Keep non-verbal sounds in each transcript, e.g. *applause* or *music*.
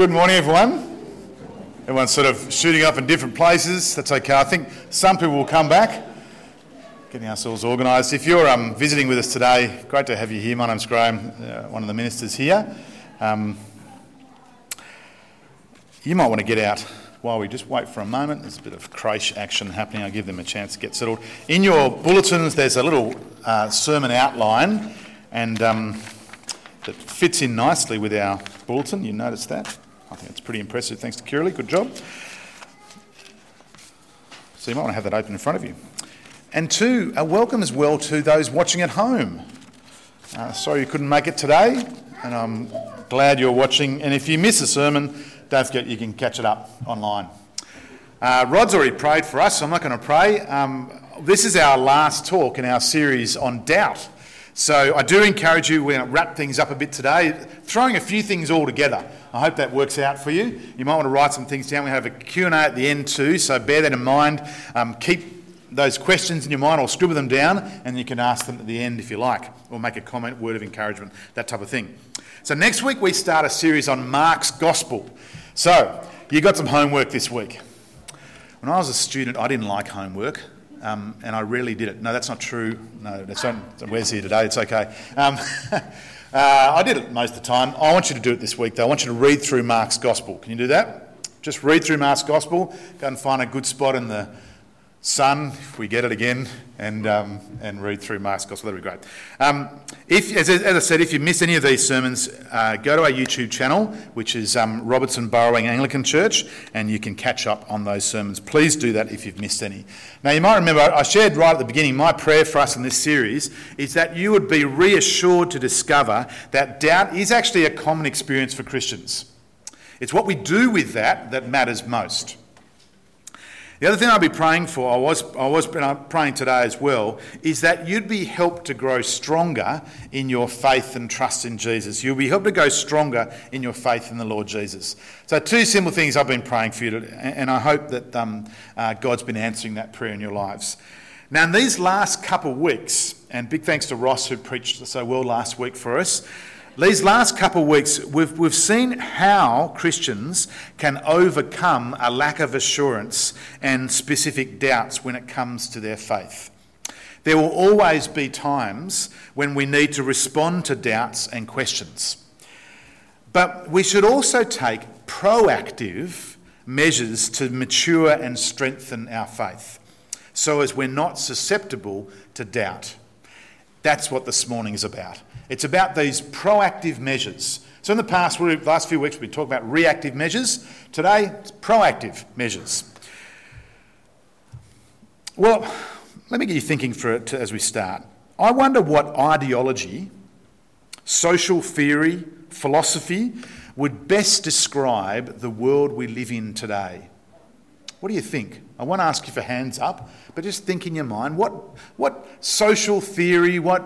Good morning, everyone. Everyone's sort of shooting up in different places. That's okay. I think some people will come back. Getting ourselves organised. If you're um, visiting with us today, great to have you here. My name's Graham, uh, one of the ministers here. Um, you might want to get out while we just wait for a moment. There's a bit of creche action happening. I'll give them a chance to get settled. In your bulletins, there's a little uh, sermon outline, and um, that fits in nicely with our bulletin. You notice that? I think it's pretty impressive. Thanks to Kirley. Good job. So you might want to have that open in front of you. And two, a welcome as well to those watching at home. Uh, sorry you couldn't make it today, and I'm glad you're watching. And if you miss a sermon, don't forget you can catch it up online. Uh, Rod's already prayed for us, so I'm not going to pray. Um, this is our last talk in our series on doubt. So I do encourage you, we're going to wrap things up a bit today, throwing a few things all together. I hope that works out for you. You might want to write some things down. We have a Q&A at the end too, so bear that in mind. Um, keep those questions in your mind or scribble them down and you can ask them at the end if you like, or make a comment, word of encouragement, that type of thing. So next week we start a series on Mark's Gospel. So you got some homework this week. When I was a student, I didn't like homework. Um, and I rarely did it. No, that's not true. No, that's not. Wes here today. It's okay. Um, *laughs* uh, I did it most of the time. I want you to do it this week, though. I want you to read through Mark's Gospel. Can you do that? Just read through Mark's Gospel. Go and find a good spot in the Sun, if we get it again, and, um, and read through Mark's Gospel. That'd be great. Um, if, as, as, I said, if you miss any of these sermons, uh, go to our YouTube channel, which is um, Robertson Burrawang Anglican Church, and you can catch up on those sermons. Please do that if you've missed any. Now, you might remember I shared right at the beginning my prayer for us in this series is that you would be reassured to discover that doubt is actually a common experience for Christians. It's what we do with that that matters most. The other thing I'll be praying for, I was, I was praying today as well, is that you'd be helped to grow stronger in your faith and trust in Jesus. You'll be helped to go stronger in your faith in the Lord Jesus. So, two simple things I've been praying for you, to, and I hope that um, uh, God's been answering that prayer in your lives. Now, in these last couple of weeks, and big thanks to Ross who preached so well last week for us, these last couple of weeks, we've, we've seen how Christians can overcome a lack of assurance and specific doubts when it comes to their faith. There will always be times when we need to respond to doubts and questions. But we should also take proactive measures to mature and strengthen our faith so as we're not susceptible to doubt. That's what this morning is about. It's about these proactive measures. So, in the past, the last few weeks, we talked about reactive measures. Today, it's proactive measures. Well, let me get you thinking for it as we start. I wonder what ideology, social theory, philosophy would best describe the world we live in today. What do you think? I won't ask you for hands up, but just think in your mind what, what social theory, what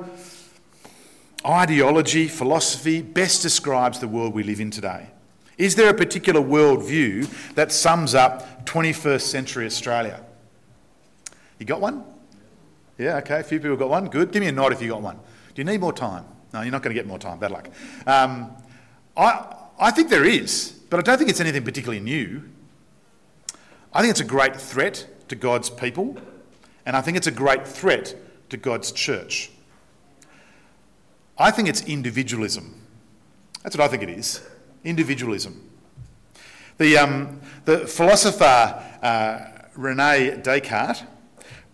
ideology, philosophy best describes the world we live in today? Is there a particular worldview that sums up 21st century Australia? You got one? Yeah, okay, a few people got one. Good. Give me a nod if you got one. Do you need more time? No, you're not going to get more time. Bad luck. Um, I, I think there is, but I don't think it's anything particularly new. I think it's a great threat to God's people, and I think it's a great threat to God's church. I think it's individualism. That's what I think it is individualism. The, um, the philosopher uh, Rene Descartes,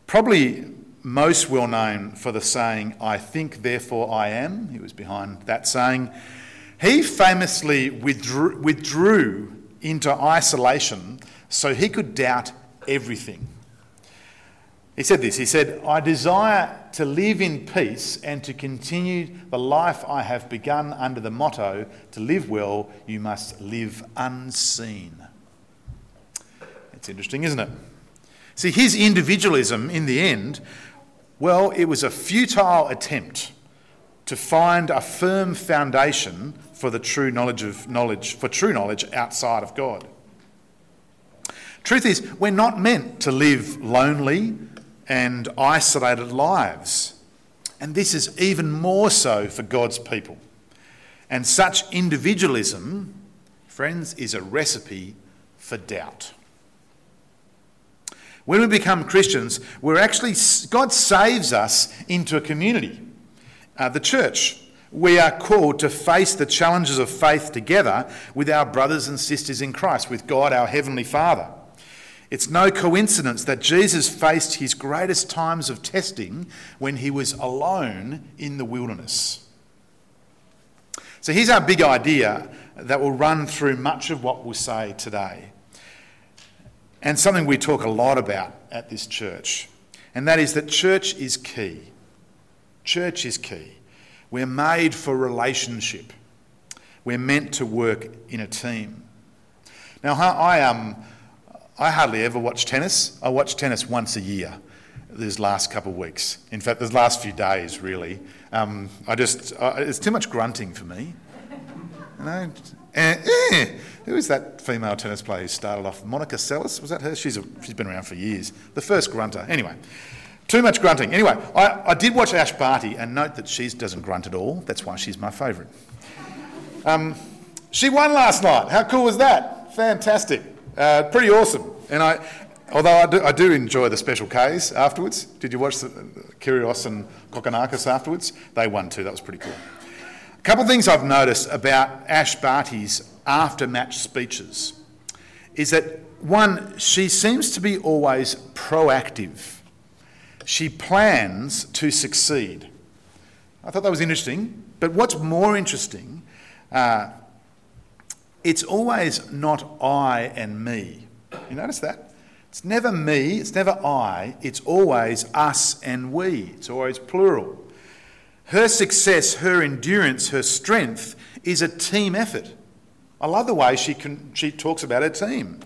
probably most well known for the saying, I think, therefore I am, he was behind that saying, he famously withdrew, withdrew into isolation so he could doubt everything. He said this He said, I desire to live in peace and to continue the life I have begun under the motto to live well, you must live unseen. It's interesting, isn't it? See, his individualism in the end, well, it was a futile attempt to find a firm foundation for the true knowledge of knowledge, for true knowledge outside of God. Truth is, we're not meant to live lonely and isolated lives. And this is even more so for God's people. And such individualism, friends, is a recipe for doubt. When we become Christians, we're actually, God saves us into a community, uh, the church. We are called to face the challenges of faith together with our brothers and sisters in Christ, with God, our Heavenly Father. It's no coincidence that Jesus faced his greatest times of testing when he was alone in the wilderness. So here's our big idea that will run through much of what we'll say today, and something we talk a lot about at this church, and that is that church is key. Church is key. We're made for relationship. We're meant to work in a team. Now, I, um, I hardly ever watch tennis. I watch tennis once a year these last couple of weeks. In fact, the last few days, really. Um, I just, uh, it's too much grunting for me. You know? Eh. Who is that female tennis player who started off? Monica Seles? Was that her? She's, a, she's been around for years. The first grunter. Anyway, too much grunting. Anyway, I, I did watch Ash Barty and note that she doesn't grunt at all. That's why she's my favourite. Um, she won last night. How cool was that? Fantastic. Uh, pretty awesome. And I, although I do, I do, enjoy the special Ks afterwards. Did you watch the, Kyrgios and Kokkinakis afterwards? They won too. That was pretty cool. A couple of things I've noticed about Ash Barty's after-match speeches is that one, she seems to be always proactive she plans to succeed. I thought that was interesting. But what's more interesting, uh, it's always not I and me. You notice that? It's never me, it's never I, it's always us and we. It's always plural. Her success, her endurance, her strength is a team effort. I love the way she, can, she talks about her team.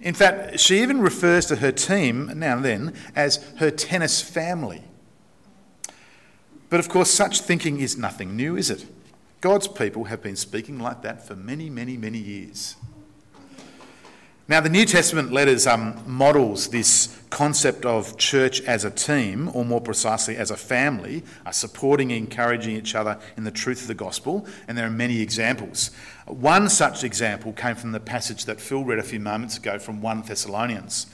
In fact, she even refers to her team now and then as her tennis family. But of course, such thinking is nothing new, is it? God's people have been speaking like that for many, many, many years. Now, the New Testament letters um, models this concept of church as a team, or more precisely, as a family, are supporting and encouraging each other in the truth of the gospel, and there are many examples. One such example came from the passage that Phil read a few moments ago from 1 Thessalonians.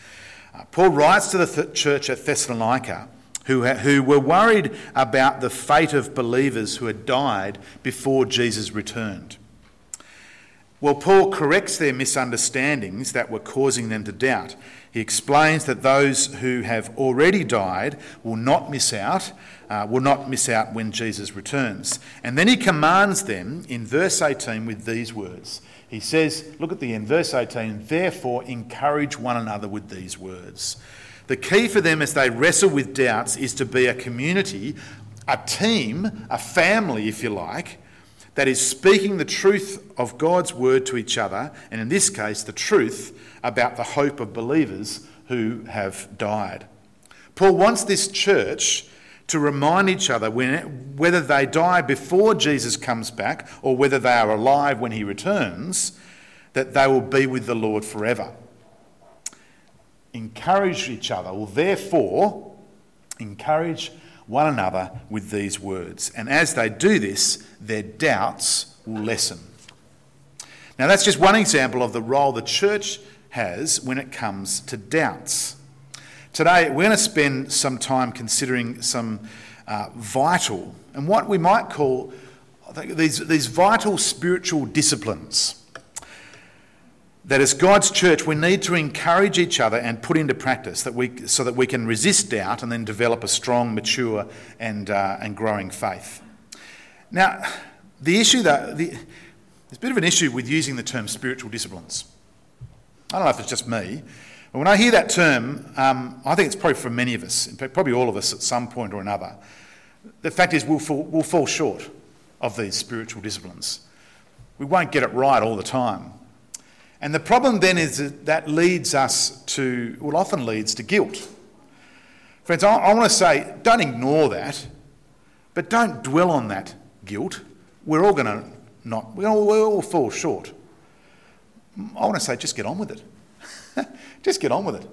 Uh, Paul writes to the th- church at Thessalonica, who, who were worried about the fate of believers who had died before Jesus returned. Well, Paul corrects their misunderstandings that were causing them to doubt. He explains that those who have already died will not miss out, uh, will not miss out when Jesus returns. And then he commands them in verse 18 with these words. He says, look at the end, verse 18, therefore encourage one another with these words. The key for them as they wrestle with doubts is to be a community, a team, a family, if you like, that is, speaking the truth of God's word to each other, and in this case, the truth about the hope of believers who have died. Paul wants this church to remind each other when, whether they die before Jesus comes back or whether they are alive when he returns, that they will be with the Lord forever. Encourage each other, well, therefore, encourage one another with these words. And as they do this, their doubts will lessen. Now, that's just one example of the role the church has when it comes to doubts. Today, we're going to spend some time considering some uh, vital and what we might call these, these vital spiritual disciplines that as God's church, we need to encourage each other and put into practice that we, so that we can resist doubt and then develop a strong, mature, and, uh, and growing faith. Now, the issue that the, there's a bit of an issue with using the term spiritual disciplines. I don't know if it's just me, but when I hear that term, um, I think it's probably for many of us, probably all of us at some point or another. The fact is, we'll fall, we'll fall short of these spiritual disciplines. We won't get it right all the time. And the problem then is that that leads us to, well, often leads to guilt. Friends, I, I want to say, don't ignore that, but don't dwell on that guilt. We're all going to not, we all, we all fall short. I want to say, just get on with it. *laughs* just get on with it.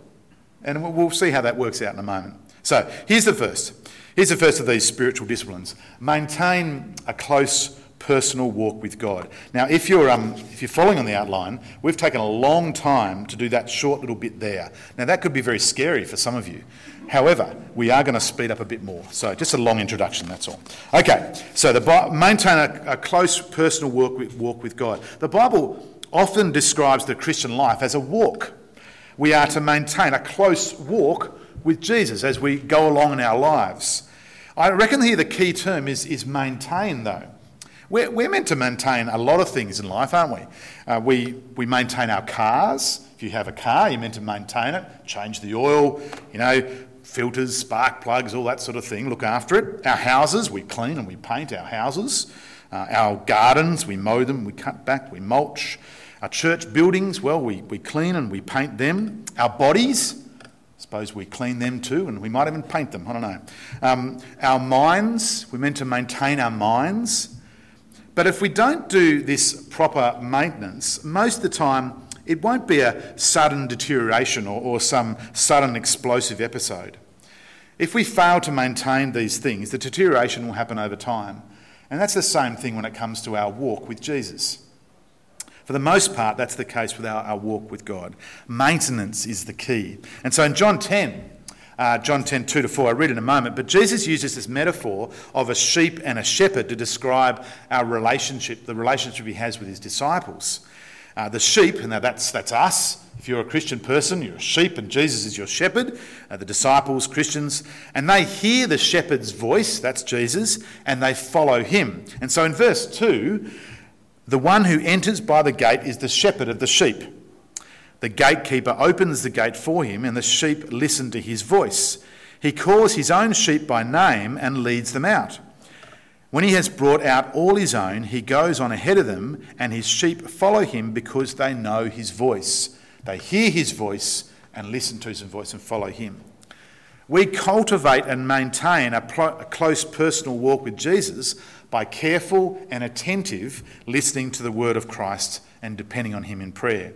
And we'll see how that works out in a moment. So here's the first. Here's the first of these spiritual disciplines maintain a close personal walk with God. Now, if you're, um, if you're following on the outline, we've taken a long time to do that short little bit there. Now, that could be very scary for some of you. However, we are going to speed up a bit more. So, just a long introduction, that's all. Okay, so the maintain a, a close personal walk with, walk with God. The Bible often describes the Christian life as a walk. We are to maintain a close walk with Jesus as we go along in our lives. I reckon here the key term is, is maintain, though. We're, we're meant to maintain a lot of things in life, aren't we? Uh, we? We maintain our cars. If you have a car, you're meant to maintain it, change the oil, you know, filters, spark plugs, all that sort of thing, look after it. Our houses, we clean and we paint our houses. Uh, our gardens, we mow them, we cut back, we mulch. Our church buildings, well, we, we clean and we paint them. Our bodies, I suppose we clean them too, and we might even paint them, I don't know. Um, our minds, we're meant to maintain our minds. But if we don't do this proper maintenance, most of the time it won't be a sudden deterioration or, or some sudden explosive episode. If we fail to maintain these things, the deterioration will happen over time. And that's the same thing when it comes to our walk with Jesus. For the most part, that's the case with our, our walk with God. Maintenance is the key. And so in John 10, uh, John 10, 2 to 4, I read in a moment, but Jesus uses this metaphor of a sheep and a shepherd to describe our relationship, the relationship he has with his disciples. Uh, the sheep, and now that's, that's us. If you're a Christian person, you're a sheep, and Jesus is your shepherd. Uh, the disciples, Christians, and they hear the shepherd's voice, that's Jesus, and they follow him. And so in verse 2, the one who enters by the gate is the shepherd of the sheep. The gatekeeper opens the gate for him, and the sheep listen to his voice. He calls his own sheep by name and leads them out. When he has brought out all his own, he goes on ahead of them, and his sheep follow him because they know his voice. They hear his voice and listen to his voice and follow him. We cultivate and maintain a, a close personal walk with Jesus by careful and attentive listening to the word of Christ and depending on Him in prayer.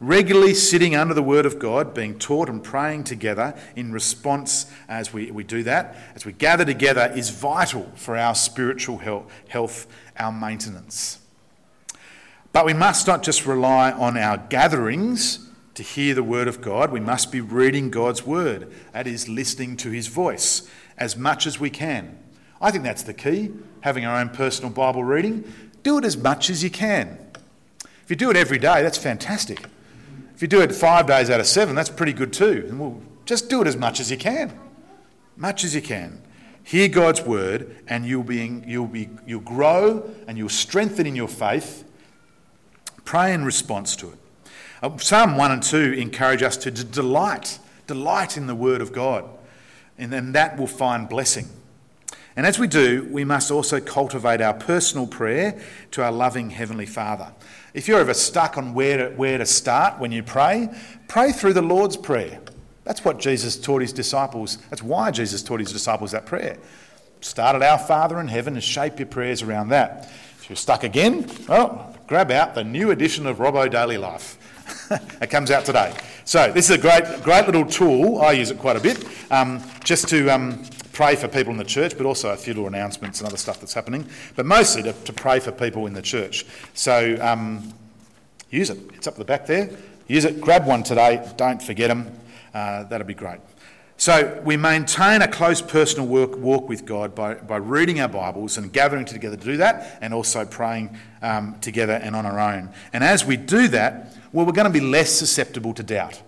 Regularly sitting under the Word of God, being taught and praying together in response as we, we do that, as we gather together, is vital for our spiritual health, our maintenance. But we must not just rely on our gatherings to hear the Word of God, we must be reading God's Word, that is, listening to His voice as much as we can. I think that's the key, having our own personal Bible reading. Do it as much as you can. If you do it every day, that's fantastic. If you do it five days out of seven, that's pretty good too. And we'll just do it as much as you can. Much as you can. Hear God's word, and you'll, be, you'll, be, you'll grow and you'll strengthen in your faith. Pray in response to it. Uh, Psalm 1 and 2 encourage us to delight, delight in the word of God, and then that will find blessing. And as we do, we must also cultivate our personal prayer to our loving Heavenly Father. If you're ever stuck on where to, where to start when you pray, pray through the Lord's Prayer. That's what Jesus taught his disciples. That's why Jesus taught his disciples that prayer. Start at Our Father in heaven and shape your prayers around that. If you're stuck again, well, grab out the new edition of Robbo Daily Life. *laughs* it comes out today. So this is a great, great little tool. I use it quite a bit, um, just to um, pray for people in the church, but also a few little announcements and other stuff that's happening, but mostly to, to pray for people in the church. So um, use it. It's up the back there. Use it. Grab one today. Don't forget them. Uh, that'd be great. So we maintain a close personal work, walk with God by, by reading our Bibles and gathering together to do that, and also praying um, together and on our own. And as we do that, well, we're going to be less susceptible to doubt.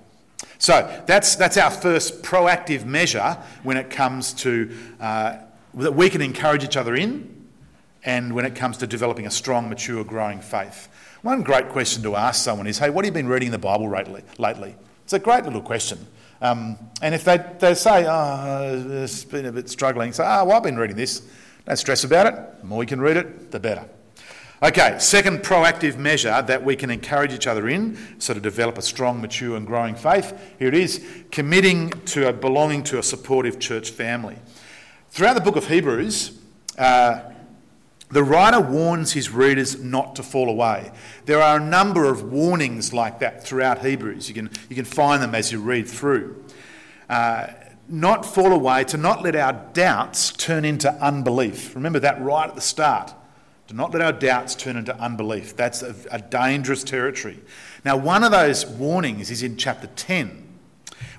So that's, that's our first proactive measure when it comes to uh, that we can encourage each other in and when it comes to developing a strong, mature, growing faith. One great question to ask someone is, hey, what have you been reading in the Bible lately? It's a great little question. Um, and if they, they say, oh, it's been a bit struggling, say, oh, well, I've been reading this. Don't stress about it. The more you can read it, the better. Okay, second proactive measure that we can encourage each other in, so to develop a strong, mature, and growing faith. Here it is committing to a, belonging to a supportive church family. Throughout the book of Hebrews, uh, the writer warns his readers not to fall away. There are a number of warnings like that throughout Hebrews. You can, you can find them as you read through. Uh, not fall away, to not let our doubts turn into unbelief. Remember that right at the start Do not let our doubts turn into unbelief. That's a, a dangerous territory. Now, one of those warnings is in chapter 10,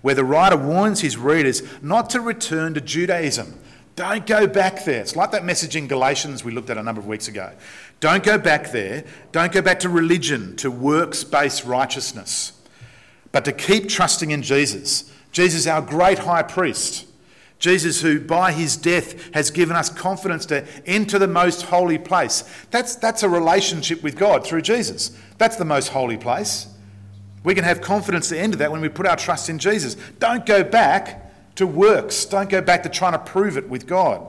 where the writer warns his readers not to return to Judaism. Don't go back there. It's like that message in Galatians we looked at a number of weeks ago. Don't go back there. Don't go back to religion, to works based righteousness, but to keep trusting in Jesus. Jesus, our great high priest Jesus, who by his death has given us confidence to enter the most holy place. That's, that's a relationship with God through Jesus. That's the most holy place. We can have confidence to enter that when we put our trust in Jesus. Don't go back to works, don't go back to trying to prove it with God.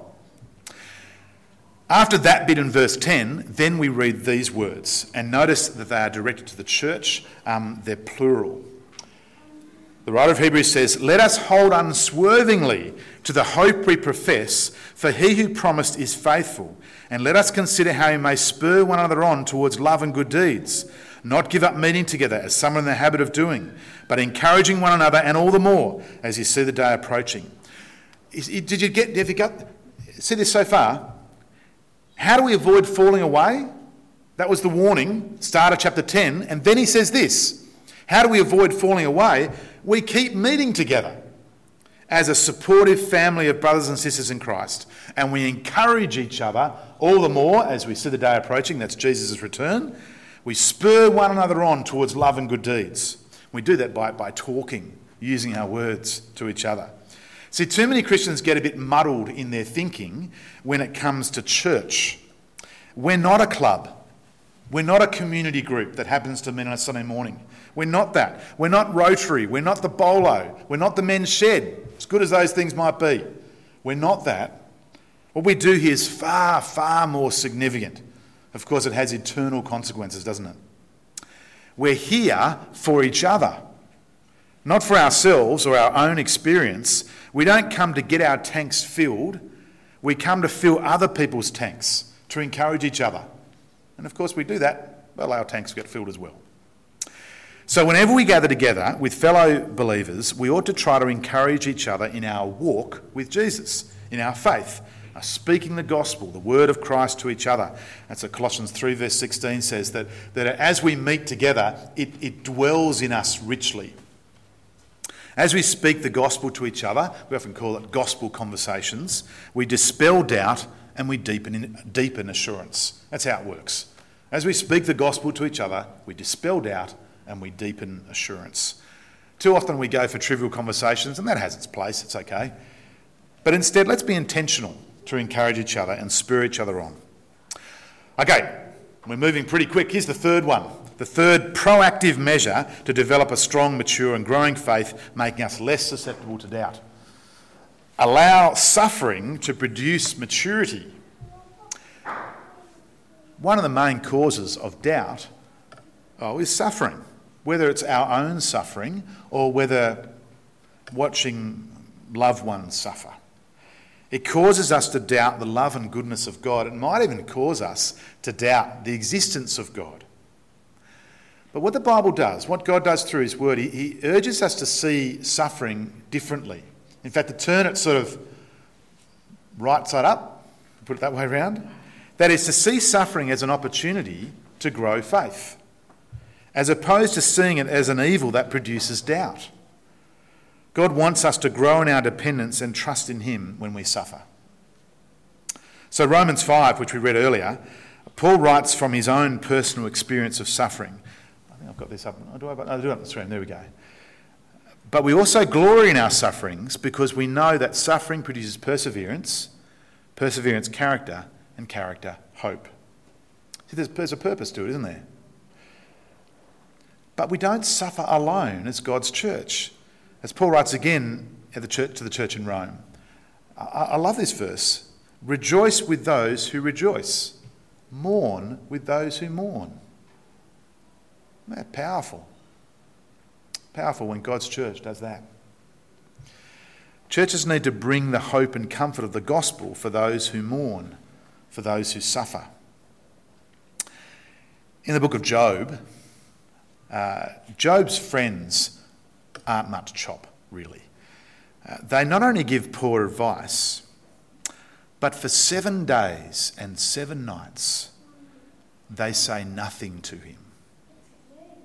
After that bit in verse 10, then we read these words, and notice that they are directed to the church, um, they're plural. The writer of Hebrews says, Let us hold unswervingly to the hope we profess, for he who promised is faithful. And let us consider how we may spur one another on towards love and good deeds, not give up meeting together as some are in the habit of doing, but encouraging one another, and all the more as you see the day approaching. Did you get, have you got, see this so far? How do we avoid falling away? That was the warning, start of chapter 10. And then he says this How do we avoid falling away? We keep meeting together as a supportive family of brothers and sisters in Christ. And we encourage each other all the more as we see the day approaching, that's Jesus' return. We spur one another on towards love and good deeds. We do that by, by talking, using our words to each other. See, too many Christians get a bit muddled in their thinking when it comes to church. We're not a club. We're not a community group that happens to meet on a Sunday morning. We're not that. We're not Rotary. We're not the Bolo. We're not the men's shed, as good as those things might be. We're not that. What we do here is far, far more significant. Of course, it has eternal consequences, doesn't it? We're here for each other, not for ourselves or our own experience. We don't come to get our tanks filled, we come to fill other people's tanks to encourage each other. And of course, we do that, well, our tanks get filled as well. So, whenever we gather together with fellow believers, we ought to try to encourage each other in our walk with Jesus, in our faith, uh, speaking the gospel, the word of Christ to each other. That's what Colossians 3, verse 16 says that, that as we meet together, it, it dwells in us richly. As we speak the gospel to each other, we often call it gospel conversations, we dispel doubt and we deepen, deepen assurance. That's how it works. As we speak the gospel to each other, we dispel doubt and we deepen assurance. Too often we go for trivial conversations, and that has its place, it's okay. But instead, let's be intentional to encourage each other and spur each other on. Okay, we're moving pretty quick. Here's the third one the third proactive measure to develop a strong, mature, and growing faith, making us less susceptible to doubt. Allow suffering to produce maturity. One of the main causes of doubt oh, is suffering whether it's our own suffering or whether watching loved ones suffer. It causes us to doubt the love and goodness of God. It might even cause us to doubt the existence of God. But what the Bible does, what God does through His Word, He, he urges us to see suffering differently. In fact, to turn it sort of right side up, put it that way around, that is to see suffering as an opportunity to grow faith as opposed to seeing it as an evil that produces doubt. God wants us to grow in our dependence and trust in Him when we suffer. So, Romans 5, which we read earlier, Paul writes from his own personal experience of suffering. I think I've got this up. Oh, do I, oh, do it on the screen. There we go. But we also glory in our sufferings because we know that suffering produces perseverance, perseverance, character, and character, hope. See, there's, there's a purpose to it, isn't there? But we don't suffer alone as God's church. As Paul writes again the church, to the church in Rome. I, I love this verse. Rejoice with those who rejoice, mourn with those who mourn. Isn't powerful? Powerful when God's church does that. Churches need to bring the hope and comfort of the gospel for those who mourn, for those who suffer. In the book of Job, uh, Job's friends aren't much chop, really. Uh, they not only give poor advice, but for seven days and seven nights, they say nothing to him.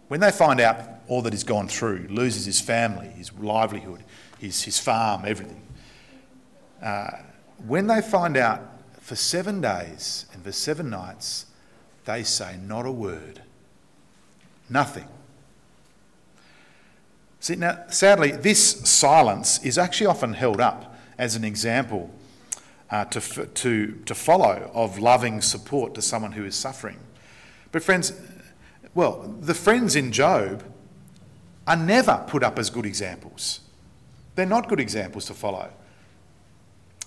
When they find out all that he's gone through, loses his family, his livelihood, his, his farm, everything, uh, when they find out for seven days and for seven nights, they say not a word. Nothing. See, now, sadly, this silence is actually often held up as an example uh, to, to, to follow of loving support to someone who is suffering. But, friends, well, the friends in Job are never put up as good examples. They're not good examples to follow.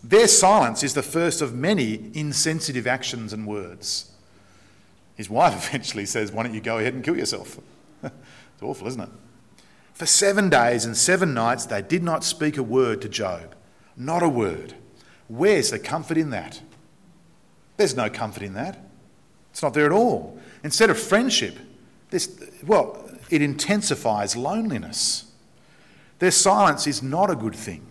Their silence is the first of many insensitive actions and words. His wife *laughs* eventually says, Why don't you go ahead and kill yourself? *laughs* it's awful, isn't it? For seven days and seven nights they did not speak a word to Job. Not a word. Where's the comfort in that? There's no comfort in that. It's not there at all. Instead of friendship, this, well, it intensifies loneliness. Their silence is not a good thing.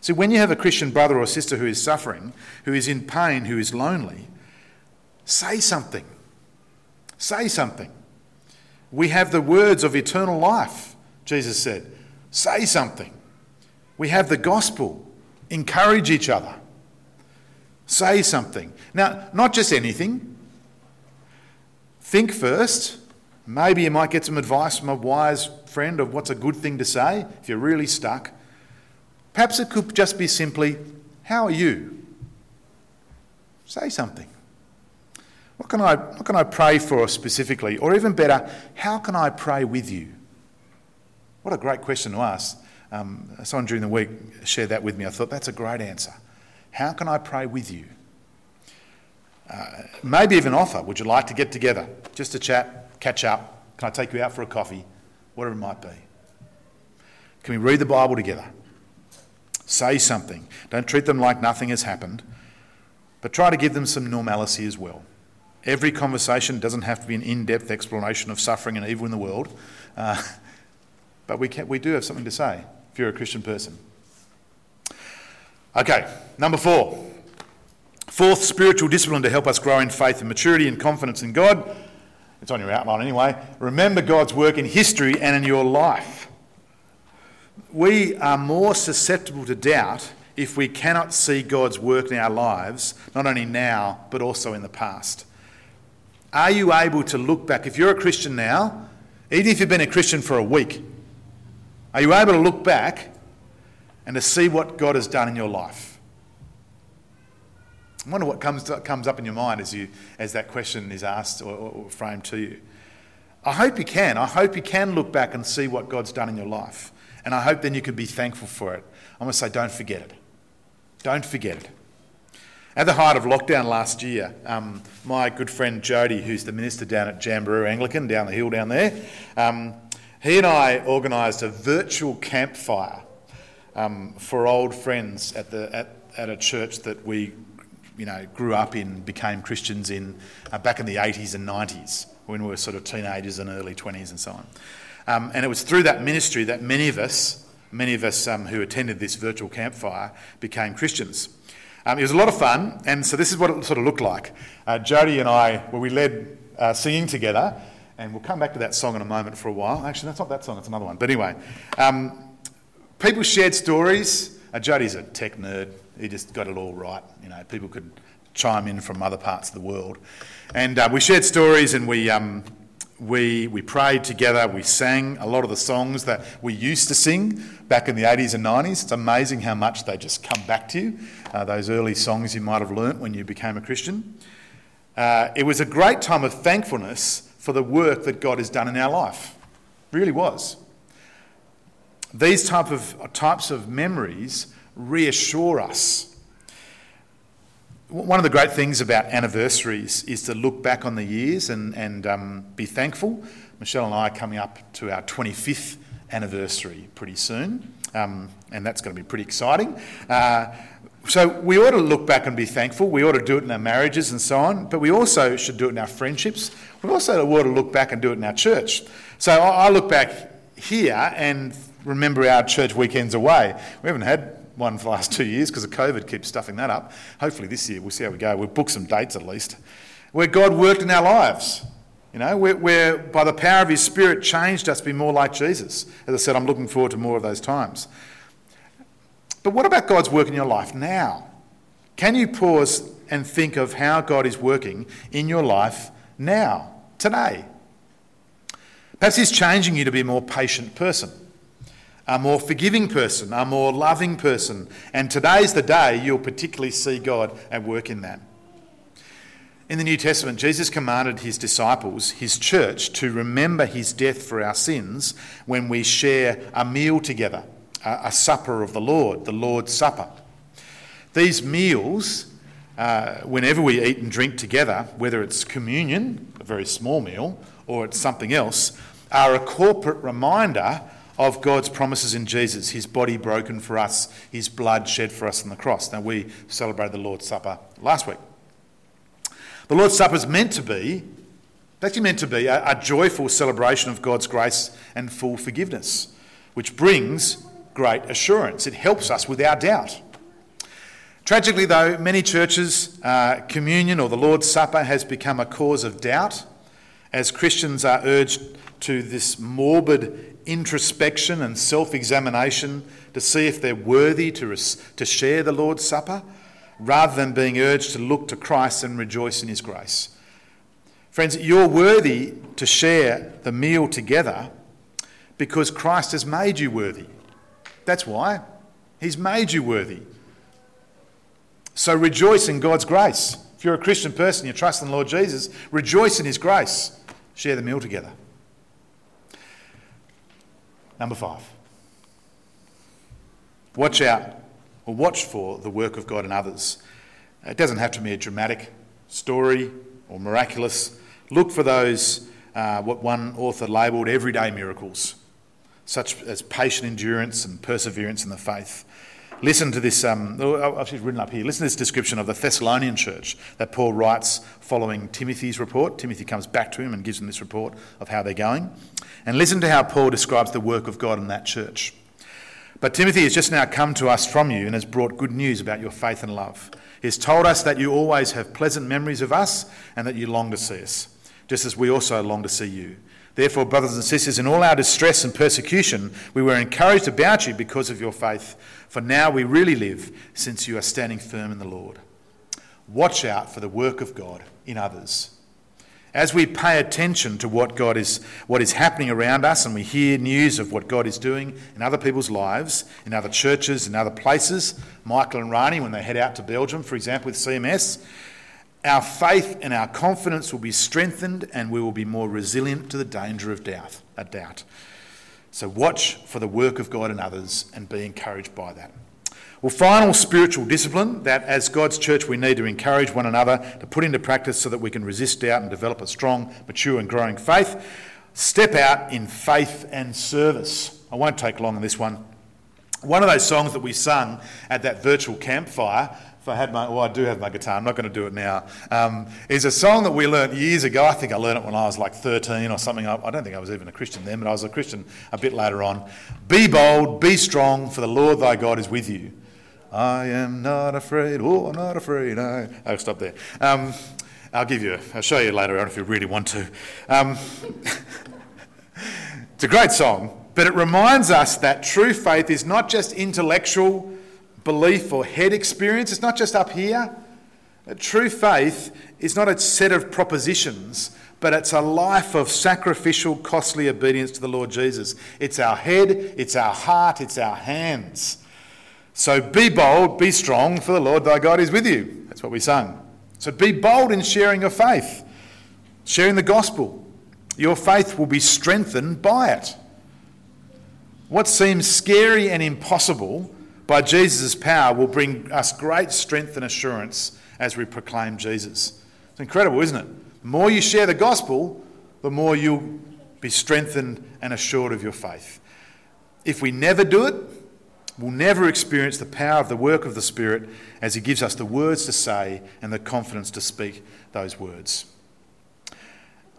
See, when you have a Christian brother or sister who is suffering, who is in pain, who is lonely, say something. Say something. We have the words of eternal life, Jesus said. Say something. We have the gospel. Encourage each other. Say something. Now, not just anything. Think first. Maybe you might get some advice from a wise friend of what's a good thing to say if you're really stuck. Perhaps it could just be simply, How are you? Say something. What can, I, what can I pray for specifically? Or even better, how can I pray with you? What a great question to ask. Um, someone during the week shared that with me. I thought that's a great answer. How can I pray with you? Uh, maybe even offer, would you like to get together just to chat, catch up? Can I take you out for a coffee? Whatever it might be. Can we read the Bible together? Say something. Don't treat them like nothing has happened, but try to give them some normalcy as well. Every conversation doesn't have to be an in depth explanation of suffering and evil in the world, uh, but we, can, we do have something to say if you're a Christian person. Okay, number four. Fourth, spiritual discipline to help us grow in faith and maturity and confidence in God. It's on your outline anyway. Remember God's work in history and in your life we are more susceptible to doubt if we cannot see God's work in our lives, not only now, but also in the past. Are you able to look back? If you're a Christian now, even if you've been a Christian for a week, are you able to look back and to see what God has done in your life? I wonder what comes, comes up in your mind as, you, as that question is asked or, or framed to you. I hope you can. I hope you can look back and see what God's done in your life. And I hope then you can be thankful for it. I'm going to say, don't forget it. Don't forget it. At the height of lockdown last year, um, my good friend Jody, who's the minister down at Jamberoo Anglican, down the hill down there, um, he and I organised a virtual campfire um, for old friends at, the, at, at a church that we you know, grew up in, became Christians in uh, back in the 80s and 90s when we were sort of teenagers and early 20s and so on. Um, and it was through that ministry that many of us, many of us um, who attended this virtual campfire, became Christians. Um, it was a lot of fun, and so this is what it sort of looked like. Uh, Jody and I, well, we led uh, singing together, and we'll come back to that song in a moment for a while. Actually, that's not that song, it's another one. But anyway, um, people shared stories. Uh, Jody's a tech nerd, he just got it all right. You know, people could chime in from other parts of the world. And uh, we shared stories and we, um, we, we prayed together, we sang a lot of the songs that we used to sing back in the 80s and 90s. It's amazing how much they just come back to you, uh, those early songs you might have learnt when you became a Christian. Uh, it was a great time of thankfulness for the work that God has done in our life. Really was. These type of, types of memories reassure us one of the great things about anniversaries is to look back on the years and, and um, be thankful. Michelle and I are coming up to our 25th anniversary pretty soon, um, and that's going to be pretty exciting. Uh, so we ought to look back and be thankful. We ought to do it in our marriages and so on, but we also should do it in our friendships. We also ought to look back and do it in our church. So I, look back here and remember our church weekends away. We haven't had one for the last two years because of COVID keeps stuffing that up. Hopefully this year we'll see how we go. We've booked some dates at least. where God worked in our lives. You know, where, where by the power of His Spirit changed us to be more like Jesus. As I said, I'm looking forward to more of those times. But what about God's work in your life now? Can you pause and think of how God is working in your life now, today? Perhaps He's changing you to be a more patient person, a more forgiving person, a more loving person. And today's the day you'll particularly see God at work in that. In the New Testament, Jesus commanded his disciples, his church, to remember his death for our sins when we share a meal together, a, supper of the Lord, the Lord's Supper. These meals, uh, whenever we eat and drink together, whether it's communion, a very small meal, or it's something else, are a corporate reminder of God's promises in Jesus, his body broken for us, his blood shed for us on the cross. Now, we celebrated the Lord's Supper last week. The Lord's Supper is meant to be, it's actually meant to be, a, a joyful celebration of God's grace and full forgiveness, which brings great assurance. It helps us with our doubt. Tragically, though, many churches, uh, communion or the Lord's Supper has become a cause of doubt as Christians are urged to this morbid introspection and self examination to see if they're worthy to, to share the Lord's Supper rather than being urged to look to Christ and rejoice in his grace. Friends, you're worthy to share the meal together because Christ has made you worthy. That's why. He's made you worthy. So rejoice in God's grace. If you're a Christian person, you trust in the Lord Jesus, rejoice in his grace. Share the meal together. Number five. Watch out or watch for the work of God in others. It doesn't have to be a dramatic story or miraculous. Look for those, uh, what one author labelled everyday miracles, such as patient endurance and perseverance in the faith. Listen to this, um, oh, I've just written up here. Listen to this description of the Thessalonian church that Paul writes following Timothy's report. Timothy comes back to him and gives him this report of how they're going. And listen to how Paul describes the work of God in that church. But Timothy has just now come to us from you and has brought good news about your faith and love. He has told us that you always have pleasant memories of us and that you long to see us, just as we also long to see you. Therefore, brothers and sisters, in all our distress and persecution, we were encouraged about you because of your faith, for now we really live since you are standing firm in the Lord. Watch out for the work of God in others as we pay attention to what God is, what is happening around us, and we hear news of what God is doing in other people's lives, in other churches, in other places, Michael and Rani, when they head out to Belgium, for example, with CMS, our faith and our confidence will be strengthened, and we will be more resilient to the danger of doubt. A doubt. So watch for the work of God in others, and be encouraged by that. Well, final spiritual discipline that as God's church we need to encourage one another to put into practice so that we can resist doubt and develop a strong, mature, and growing faith. Step out in faith and service. I won't take long on this one. One of those songs that we sung at that virtual campfire if I had my, well, I do have my guitar, I'm not going to do it now, um, is a song that we learnt years ago. I think I learned it when I was like 13 or something. I, I don't think I was even a Christian then, but I was a Christian a bit later on. Be bold, be strong, for the Lord thy God is with you. I am not afraid. Oh, I'm not afraid. I... I'll stop there. Um, I'll give you. I'll show you later on if you really want to. Um, *laughs* it's a great song, but it reminds us that true faith is not just intellectual belief or head experience. It's not just up here. True faith is not a set of propositions, but it's a life of sacrificial, costly obedience to the Lord Jesus. It's our head, it's our heart, it's our hands. So be bold, be strong, for the Lord thy God is with you. That's what we sung. So be bold in sharing your faith, sharing the gospel. Your faith will be strengthened by it. What seems scary and impossible by Jesus' power will bring us great strength and assurance as we proclaim Jesus. It's incredible, isn't it? The more you share the gospel, the more you'll be strengthened and assured of your faith. If we never do it, we'll never experience the power of the work of the Spirit as He gives us the words to say and the confidence to speak those words.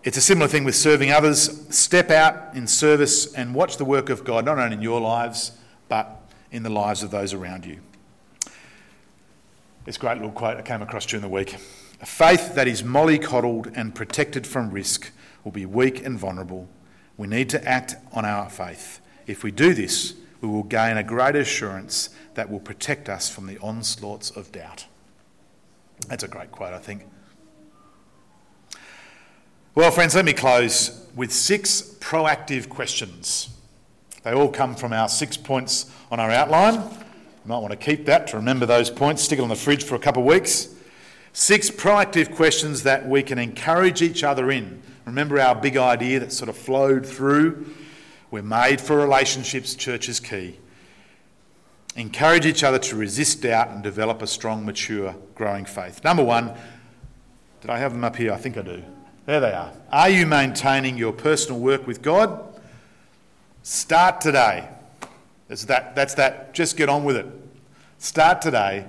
It's a similar thing with serving others. Step out in service and watch the work of God, not only in your lives, but in the lives of those around you. This great little quote I came across during the week. A faith that is mollycoddled and protected from risk will be weak and vulnerable. We need to act on our faith. If we do this, we will gain a great assurance that will protect us from the onslaughts of doubt. That's a great quote, I think. Well, friends, let me close with six proactive questions. They all come from our six points on our outline. You might want to keep that to remember those points, stick it on the fridge for a couple of weeks. Six proactive questions that we can encourage each other in. Remember our big idea that sort of flowed through? We're made for relationships, church is key. Encourage each other to resist doubt and develop a strong, mature, growing faith. Number one, did I have them up here? I think I do. There they are. Are you maintaining your personal work with God? Start today. That's that, that's that. Just get on with it. Start today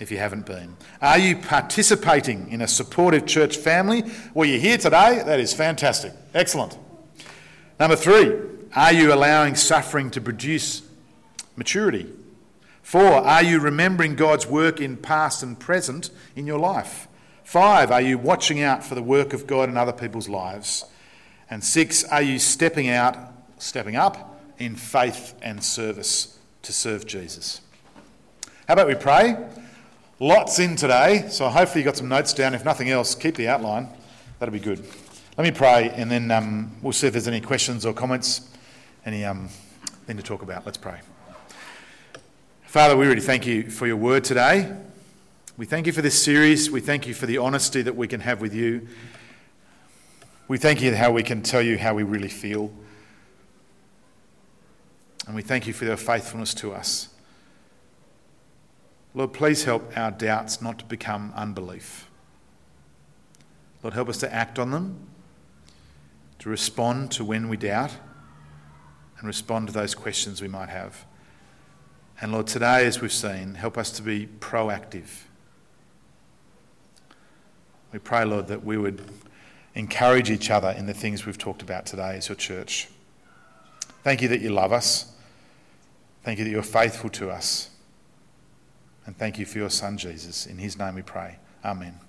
if you haven't been. Are you participating in a supportive church family? Well, you're here today. That is fantastic. Excellent. Number three, are you allowing suffering to produce maturity? Four, are you remembering God's work in past and present in your life? Five, are you watching out for the work of God in other people's lives? And six, are you stepping out, stepping up in faith and service to serve Jesus. How about we pray? Lots in today, so hopefully you got some notes down. If nothing else, keep the outline. That'll be good. Let me pray, and then um, we'll see if there's any questions or comments, any um, thing to talk about. Let's pray. Father, we really thank you for your word today. We thank you for this series. We thank you for the honesty that we can have with you. We thank you how we can tell you how we really feel. And we thank you for your faithfulness to us. Lord, please help our doubts not to become unbelief. Lord, help us to act on them, to respond to when we doubt, and respond to those questions we might have. And Lord, today, as we've seen, help us to be proactive. We pray, Lord, that we would encourage each other in the things we've talked about today as your church. Thank you that you love us. Thank you that you're faithful to us. And thank you for your Son, Jesus. In his name we pray. Amen.